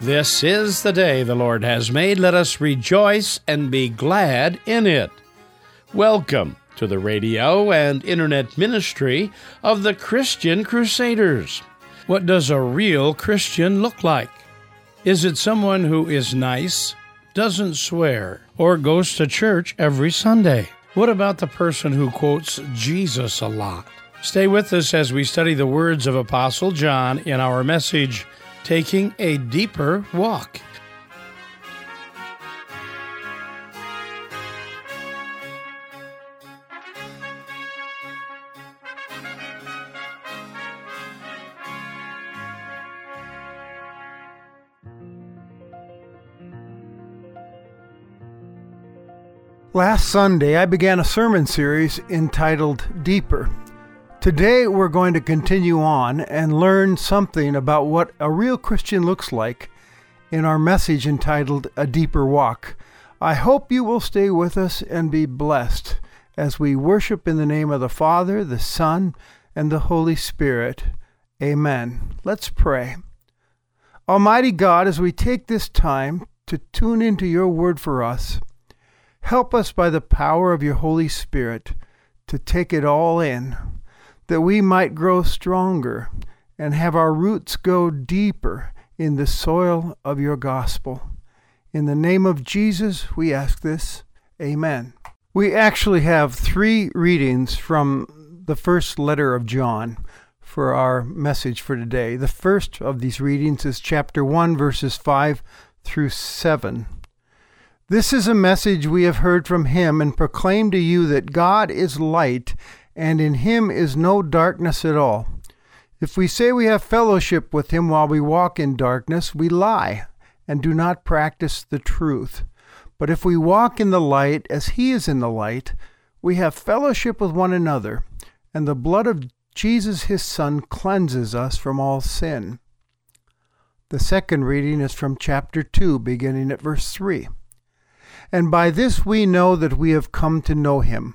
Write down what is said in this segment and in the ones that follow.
This is the day the Lord has made. Let us rejoice and be glad in it. Welcome to the radio and internet ministry of the Christian Crusaders. What does a real Christian look like? Is it someone who is nice, doesn't swear, or goes to church every Sunday? What about the person who quotes Jesus a lot? Stay with us as we study the words of Apostle John in our message taking a deeper walk. Last Sunday, I began a sermon series entitled Deeper. Today we're going to continue on and learn something about what a real Christian looks like in our message entitled A Deeper Walk. I hope you will stay with us and be blessed as we worship in the name of the Father, the Son, and the Holy Spirit. Amen. Let's pray. Almighty God, as we take this time to tune into your word for us, help us by the power of your Holy Spirit to take it all in that we might grow stronger and have our roots go deeper in the soil of your gospel. In the name of Jesus, we ask this. Amen. We actually have three readings from the first letter of John for our message for today. The first of these readings is chapter 1, verses 5 through 7. This is a message we have heard from him and proclaim to you that God is light and in him is no darkness at all. If we say we have fellowship with him while we walk in darkness, we lie and do not practice the truth. But if we walk in the light as he is in the light, we have fellowship with one another, and the blood of Jesus his Son cleanses us from all sin. The second reading is from chapter 2, beginning at verse 3. And by this we know that we have come to know him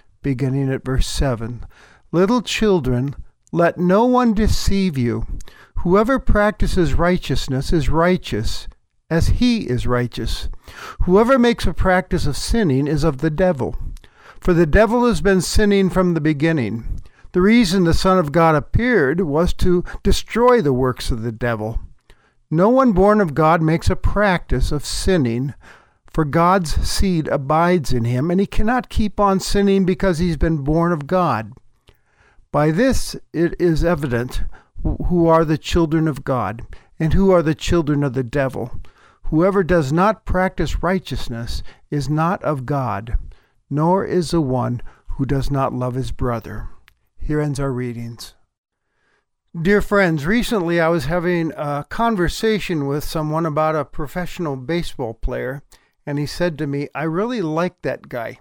beginning at verse 7. Little children, let no one deceive you. Whoever practices righteousness is righteous, as he is righteous. Whoever makes a practice of sinning is of the devil. For the devil has been sinning from the beginning. The reason the Son of God appeared was to destroy the works of the devil. No one born of God makes a practice of sinning, for God's seed abides in him, and he cannot keep on sinning because he's been born of God. By this it is evident who are the children of God, and who are the children of the devil. Whoever does not practice righteousness is not of God, nor is the one who does not love his brother. Here ends our readings. Dear friends, recently I was having a conversation with someone about a professional baseball player and he said to me, I really like that guy.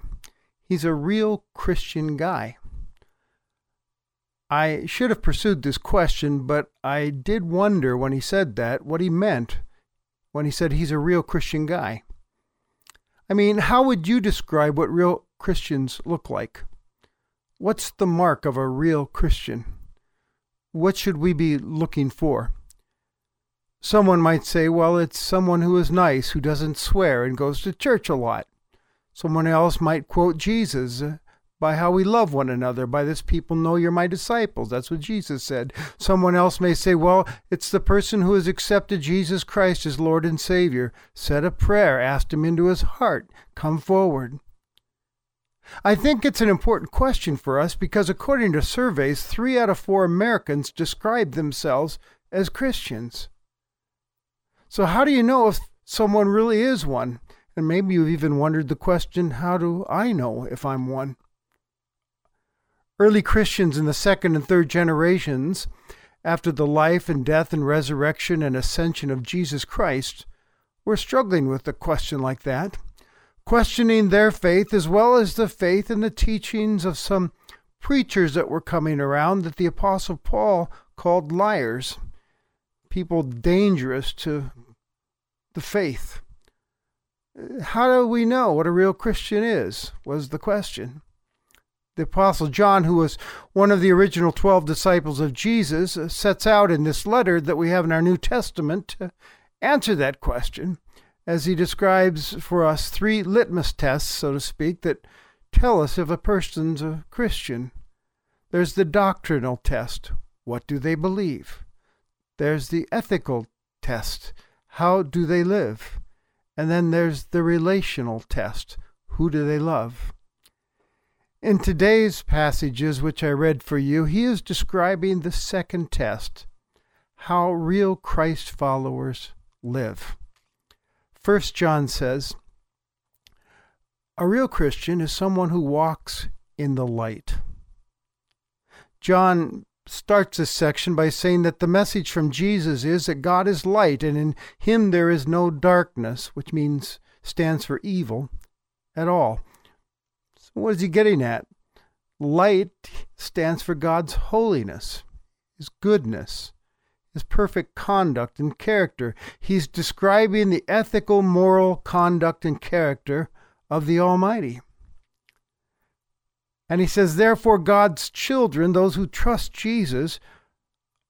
He's a real Christian guy. I should have pursued this question, but I did wonder when he said that what he meant when he said he's a real Christian guy. I mean, how would you describe what real Christians look like? What's the mark of a real Christian? What should we be looking for? Someone might say, well, it's someone who is nice, who doesn't swear, and goes to church a lot. Someone else might quote Jesus by how we love one another. By this people know you're my disciples. That's what Jesus said. Someone else may say, well, it's the person who has accepted Jesus Christ as Lord and Savior, said a prayer, asked him into his heart, come forward. I think it's an important question for us because, according to surveys, three out of four Americans describe themselves as Christians. So, how do you know if someone really is one? And maybe you've even wondered the question how do I know if I'm one? Early Christians in the second and third generations, after the life and death and resurrection and ascension of Jesus Christ, were struggling with a question like that, questioning their faith as well as the faith and the teachings of some preachers that were coming around that the Apostle Paul called liars, people dangerous to the faith. How do we know what a real Christian is? was the question. The Apostle John, who was one of the original 12 disciples of Jesus, uh, sets out in this letter that we have in our New Testament to answer that question as he describes for us three litmus tests, so to speak, that tell us if a person's a Christian. There's the doctrinal test what do they believe? There's the ethical test how do they live? And then there's the relational test who do they love? In today's passages, which I read for you, he is describing the second test how real Christ followers live. First John says, A real Christian is someone who walks in the light. John starts this section by saying that the message from Jesus is that God is light and in him there is no darkness, which means stands for evil at all. So what is he getting at? Light stands for God's holiness, his goodness, his perfect conduct and character. He's describing the ethical, moral conduct and character of the Almighty. And he says, therefore, God's children, those who trust Jesus,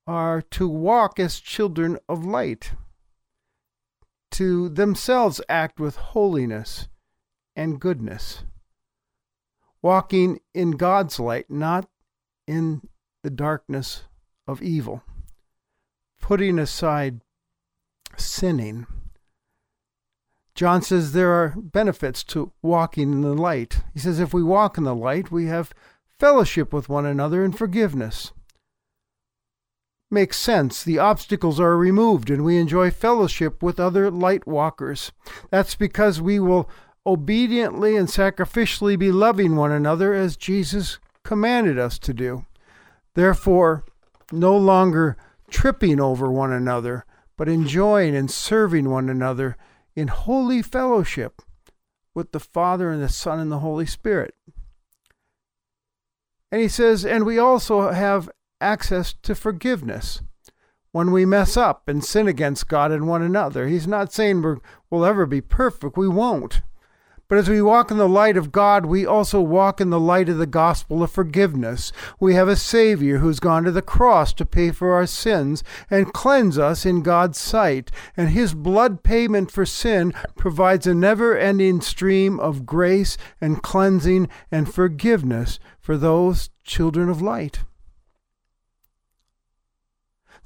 are to walk as children of light, to themselves act with holiness and goodness, walking in God's light, not in the darkness of evil, putting aside sinning John says there are benefits to walking in the light. He says if we walk in the light, we have fellowship with one another and forgiveness. Makes sense. The obstacles are removed and we enjoy fellowship with other light walkers. That's because we will obediently and sacrificially be loving one another as Jesus commanded us to do. Therefore, no longer tripping over one another, but enjoying and serving one another in holy fellowship with the Father and the Son and the Holy Spirit. And he says, and we also have access to forgiveness when we mess up and sin against God and one another. He's not saying we will ever be perfect. We won't. But as we walk in the light of God, we also walk in the light of the gospel of forgiveness. We have a Savior who's gone to the cross to pay for our sins and cleanse us in God's sight. And His blood payment for sin provides a never ending stream of grace and cleansing and forgiveness for those children of light.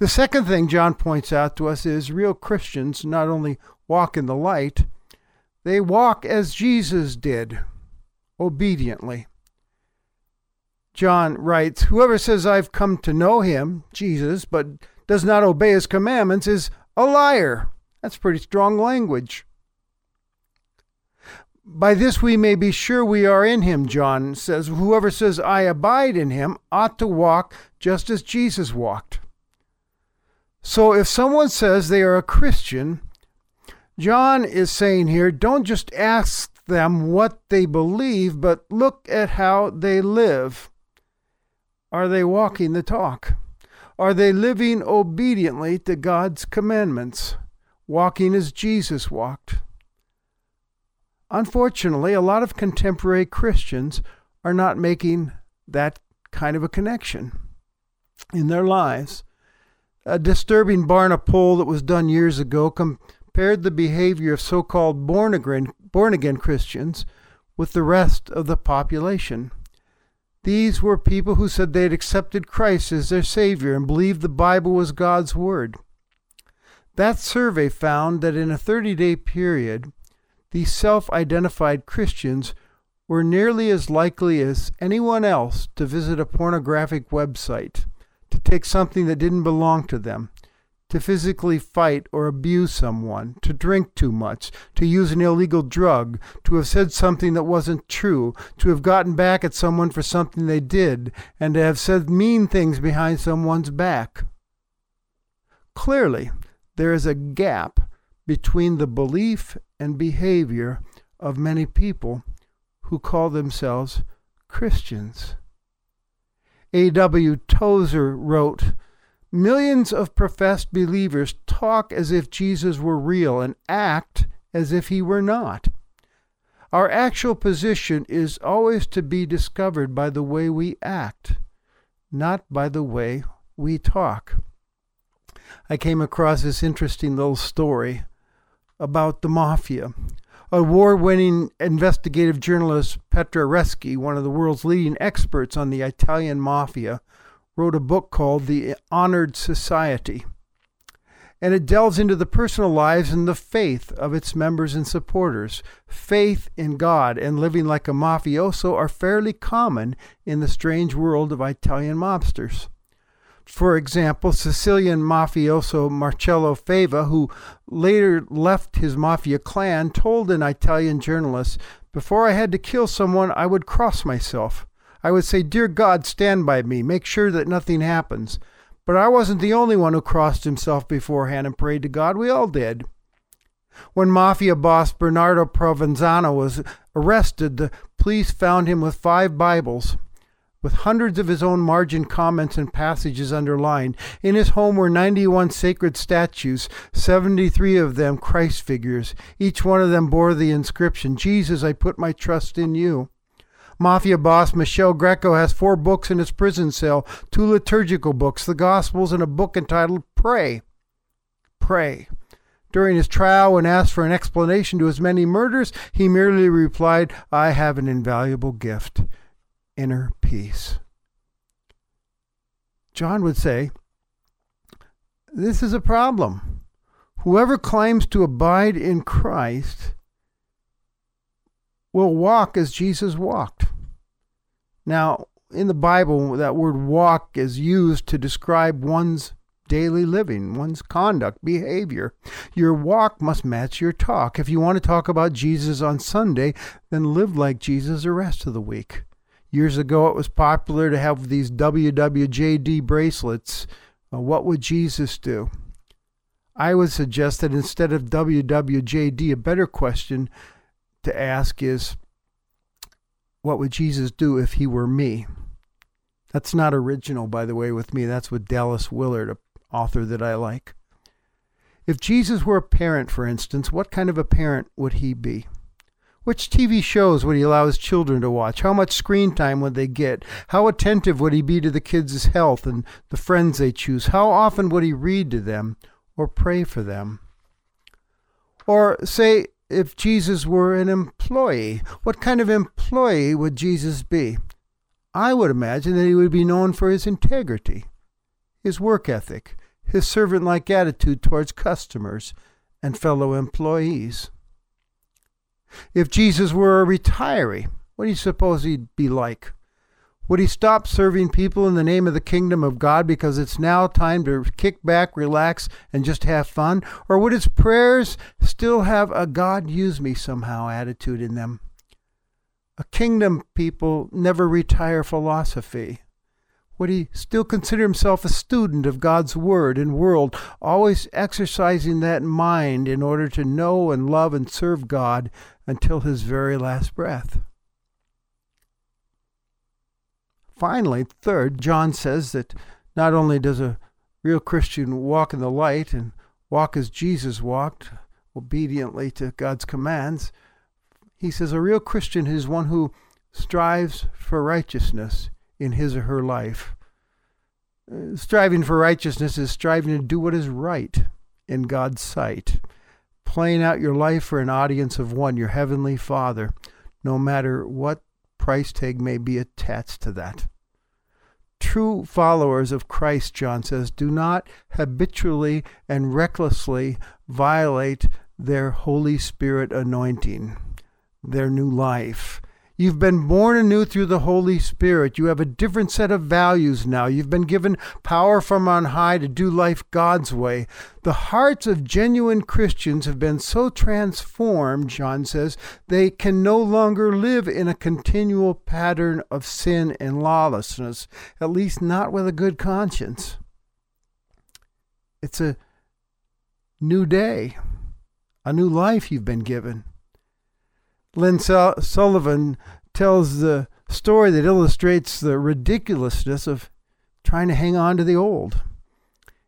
The second thing John points out to us is real Christians not only walk in the light, they walk as Jesus did, obediently. John writes Whoever says, I've come to know him, Jesus, but does not obey his commandments is a liar. That's pretty strong language. By this we may be sure we are in him, John says. Whoever says, I abide in him, ought to walk just as Jesus walked. So if someone says they are a Christian, John is saying here don't just ask them what they believe, but look at how they live. Are they walking the talk? Are they living obediently to God's commandments, walking as Jesus walked? Unfortunately, a lot of contemporary Christians are not making that kind of a connection in their lives. A disturbing Barna poll that was done years ago com- compared the behavior of so called born again, born again Christians with the rest of the population. These were people who said they had accepted Christ as their Savior and believed the Bible was God's Word. That survey found that in a 30 day period, these self identified Christians were nearly as likely as anyone else to visit a pornographic website, to take something that didn't belong to them, to physically fight or abuse someone, to drink too much, to use an illegal drug, to have said something that wasn't true, to have gotten back at someone for something they did, and to have said mean things behind someone's back. Clearly, there is a gap between the belief and behavior of many people who call themselves Christians. A.W. Tozer wrote Millions of professed believers talk as if Jesus were real and act as if he were not. Our actual position is always to be discovered by the way we act, not by the way we talk. I came across this interesting little story about the mafia. Award winning investigative journalist Petra Reski, one of the world's leading experts on the Italian mafia, wrote a book called The Honored Society. And it delves into the personal lives and the faith of its members and supporters. Faith in God and living like a mafioso are fairly common in the strange world of Italian mobsters. For example, Sicilian mafioso Marcello Fava, who later left his mafia clan, told an Italian journalist, Before I had to kill someone, I would cross myself. I would say, Dear God, stand by me, make sure that nothing happens. But I wasn't the only one who crossed himself beforehand and prayed to God. We all did. When mafia boss Bernardo Provenzano was arrested, the police found him with five Bibles with hundreds of his own margin comments and passages underlined. In his home were 91 sacred statues, 73 of them Christ figures. Each one of them bore the inscription, Jesus, I put my trust in you. Mafia boss Michele Greco has four books in his prison cell two liturgical books, the Gospels, and a book entitled Pray. Pray. During his trial, when asked for an explanation to his many murders, he merely replied, I have an invaluable gift inner peace. John would say, This is a problem. Whoever claims to abide in Christ will walk as Jesus walked. Now, in the Bible, that word walk is used to describe one's daily living, one's conduct, behavior. Your walk must match your talk. If you want to talk about Jesus on Sunday, then live like Jesus the rest of the week. Years ago, it was popular to have these WWJD bracelets. Uh, what would Jesus do? I would suggest that instead of WWJD, a better question to ask is what would Jesus do if he were me? That's not original, by the way, with me. That's with Dallas Willard, an author that I like. If Jesus were a parent, for instance, what kind of a parent would he be? Which TV shows would he allow his children to watch? How much screen time would they get? How attentive would he be to the kids' health and the friends they choose? How often would he read to them or pray for them? Or say, if Jesus were an employee, what kind of employee would Jesus be? I would imagine that he would be known for his integrity, his work ethic, his servant like attitude towards customers and fellow employees. If Jesus were a retiree, what do you suppose he'd be like? Would he stop serving people in the name of the kingdom of God because it's now time to kick back, relax, and just have fun? Or would his prayers still have a God use me somehow attitude in them? A kingdom people never retire philosophy. Would he still consider himself a student of God's Word and world, always exercising that mind in order to know and love and serve God until his very last breath? Finally, third, John says that not only does a real Christian walk in the light and walk as Jesus walked, obediently to God's commands, he says a real Christian is one who strives for righteousness in his or her life. Uh, striving for righteousness is striving to do what is right in God's sight, playing out your life for an audience of one, your heavenly Father, no matter what price tag may be attached to that. True followers of Christ, John says, do not habitually and recklessly violate their Holy Spirit anointing, their new life. You've been born anew through the Holy Spirit. You have a different set of values now. You've been given power from on high to do life God's way. The hearts of genuine Christians have been so transformed, John says, they can no longer live in a continual pattern of sin and lawlessness, at least not with a good conscience. It's a new day. a new life you've been given. Lynn Sullivan tells the story that illustrates the ridiculousness of trying to hang on to the old.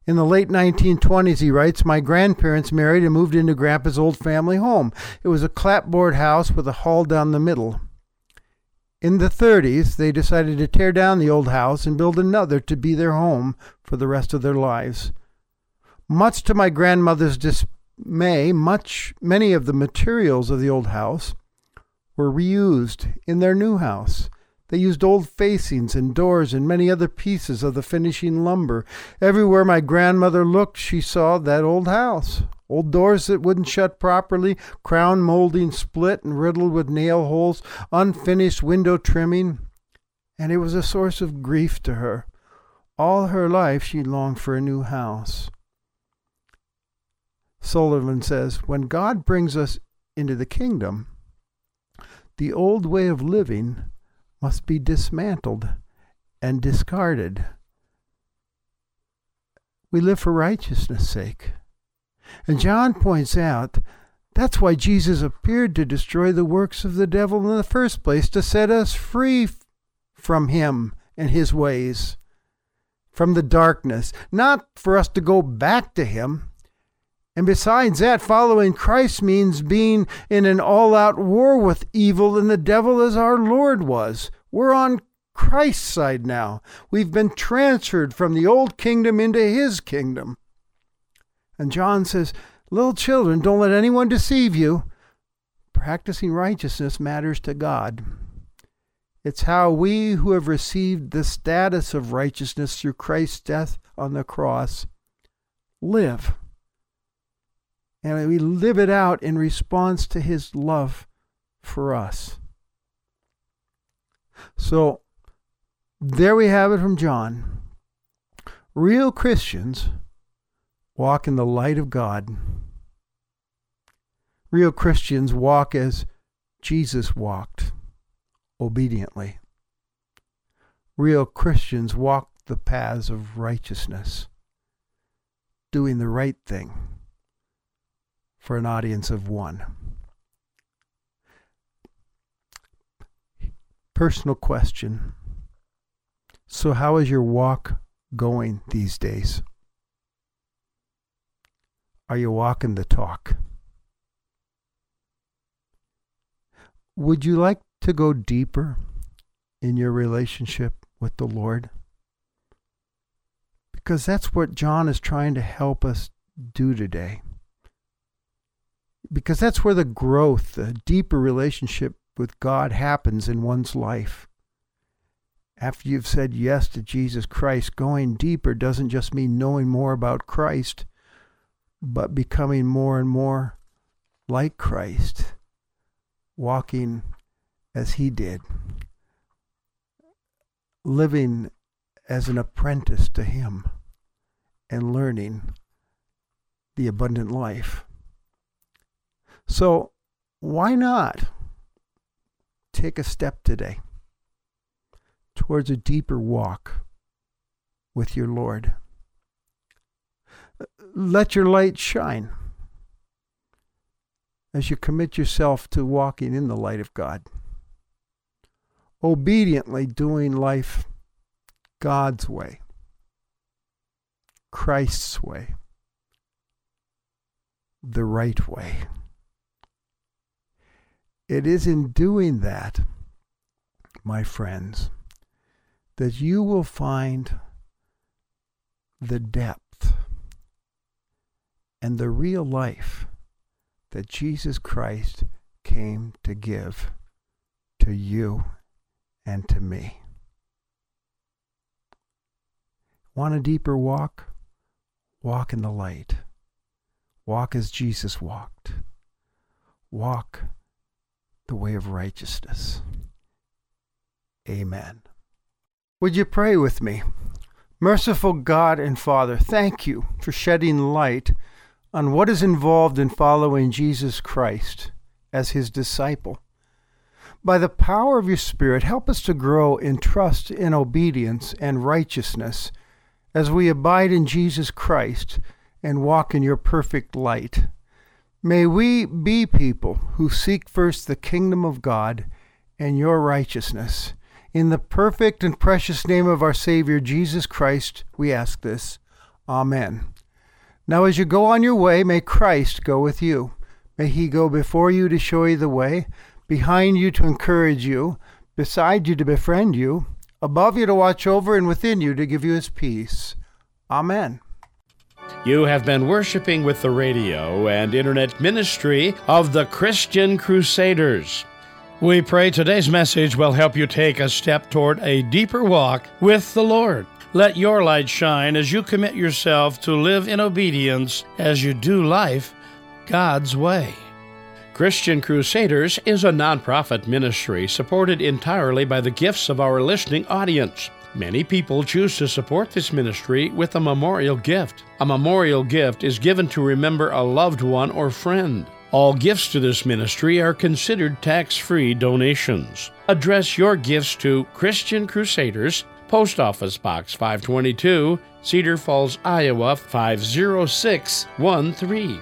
In the late 1920s, he writes, my grandparents married and moved into Grandpa's old family home. It was a clapboard house with a hall down the middle. In the 30s, they decided to tear down the old house and build another to be their home for the rest of their lives. Much to my grandmother's dismay, much many of the materials of the old house were reused in their new house. They used old facings and doors and many other pieces of the finishing lumber. Everywhere my grandmother looked, she saw that old house. Old doors that wouldn't shut properly, crown molding split and riddled with nail holes, unfinished window trimming. And it was a source of grief to her. All her life she longed for a new house. Sullivan says, When God brings us into the kingdom, the old way of living must be dismantled and discarded. We live for righteousness' sake. And John points out that's why Jesus appeared to destroy the works of the devil in the first place, to set us free from him and his ways, from the darkness, not for us to go back to him. And besides that, following Christ means being in an all out war with evil and the devil as our Lord was. We're on Christ's side now. We've been transferred from the old kingdom into his kingdom. And John says, Little children, don't let anyone deceive you. Practicing righteousness matters to God. It's how we who have received the status of righteousness through Christ's death on the cross live. And we live it out in response to his love for us. So there we have it from John. Real Christians walk in the light of God. Real Christians walk as Jesus walked, obediently. Real Christians walk the paths of righteousness, doing the right thing for an audience of one. Personal question. So, how is your walk going these days? Are you walking the talk? Would you like to go deeper in your relationship with the Lord? Because that's what John is trying to help us do today. Because that's where the growth, the deeper relationship with God happens in one's life. After you've said yes to Jesus Christ, going deeper doesn't just mean knowing more about Christ but becoming more and more like Christ, walking as he did, living as an apprentice to him, and learning the abundant life. So, why not take a step today towards a deeper walk with your Lord? let your light shine as you commit yourself to walking in the light of God, obediently doing life God's way, Christ's way, the right way. It is in doing that, my friends, that you will find the depth and the real life that Jesus Christ came to give to you and to me. Want a deeper walk? Walk in the light. Walk as Jesus walked. Walk the way of righteousness. Amen. Would you pray with me? Merciful God and Father, thank you for shedding light on what is involved in following Jesus Christ as his disciple. By the power of your Spirit, help us to grow in trust in obedience and righteousness as we abide in Jesus Christ and walk in your perfect light. May we be people who seek first the kingdom of God and your righteousness. In the perfect and precious name of our Savior Jesus Christ, we ask this. Amen. Now, as you go on your way, may Christ go with you. May he go before you to show you the way, behind you to encourage you, beside you to befriend you, above you to watch over, and within you to give you his peace. Amen. You have been worshiping with the radio and internet ministry of the Christian Crusaders. We pray today's message will help you take a step toward a deeper walk with the Lord. Let your light shine as you commit yourself to live in obedience as you do life God's way. Christian Crusaders is a nonprofit ministry supported entirely by the gifts of our listening audience. Many people choose to support this ministry with a memorial gift. A memorial gift is given to remember a loved one or friend. All gifts to this ministry are considered tax free donations. Address your gifts to Christian Crusaders, Post Office Box 522, Cedar Falls, Iowa 50613.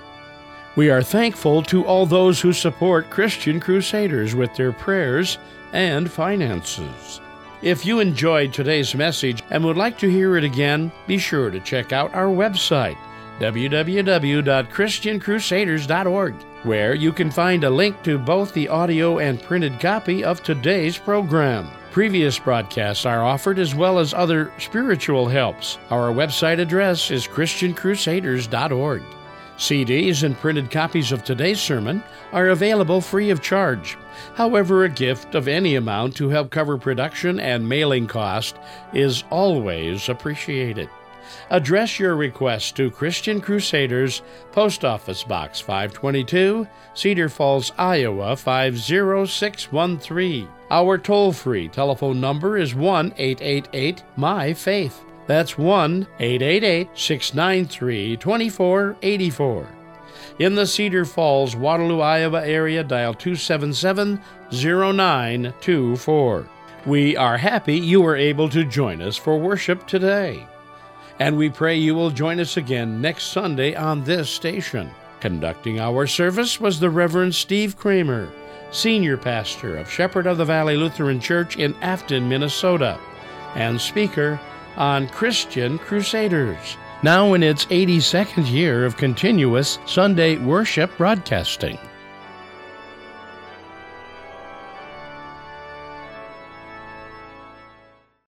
We are thankful to all those who support Christian Crusaders with their prayers and finances. If you enjoyed today's message and would like to hear it again, be sure to check out our website, www.christiancrusaders.org, where you can find a link to both the audio and printed copy of today's program. Previous broadcasts are offered as well as other spiritual helps. Our website address is christiancrusaders.org. CDs and printed copies of today's sermon are available free of charge. However, a gift of any amount to help cover production and mailing cost is always appreciated. Address your request to Christian Crusaders, Post Office Box 522, Cedar Falls, Iowa 50613. Our toll free telephone number is 1 888 My Faith. That's 1 888 693 2484. In the Cedar Falls, Waterloo, Iowa area, dial 277 0924. We are happy you were able to join us for worship today. And we pray you will join us again next Sunday on this station. Conducting our service was the Reverend Steve Kramer, Senior Pastor of Shepherd of the Valley Lutheran Church in Afton, Minnesota, and speaker on Christian Crusaders, now in its 82nd year of continuous Sunday worship broadcasting.